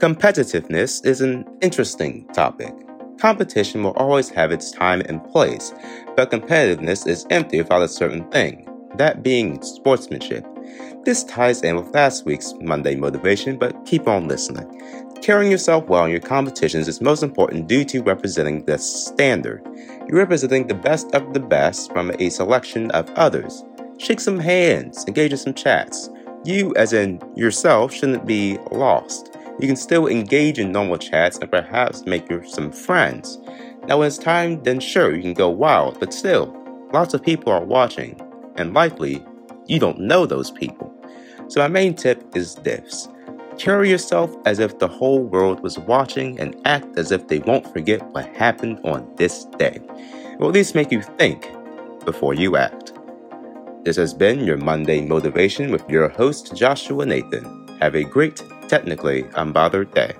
Competitiveness is an interesting topic. Competition will always have its time and place, but competitiveness is empty without a certain thing, that being sportsmanship. This ties in with last week's Monday motivation, but keep on listening. Carrying yourself well in your competitions is most important due to representing the standard. You're representing the best of the best from a selection of others. Shake some hands, engage in some chats. You, as in yourself, shouldn't be lost. You can still engage in normal chats and perhaps make some friends. Now, when it's time, then sure, you can go wild, but still, lots of people are watching, and likely, you don't know those people. So, my main tip is this carry yourself as if the whole world was watching and act as if they won't forget what happened on this day. It will at least make you think before you act. This has been your Monday Motivation with your host, Joshua Nathan. Have a great, technically unbothered day.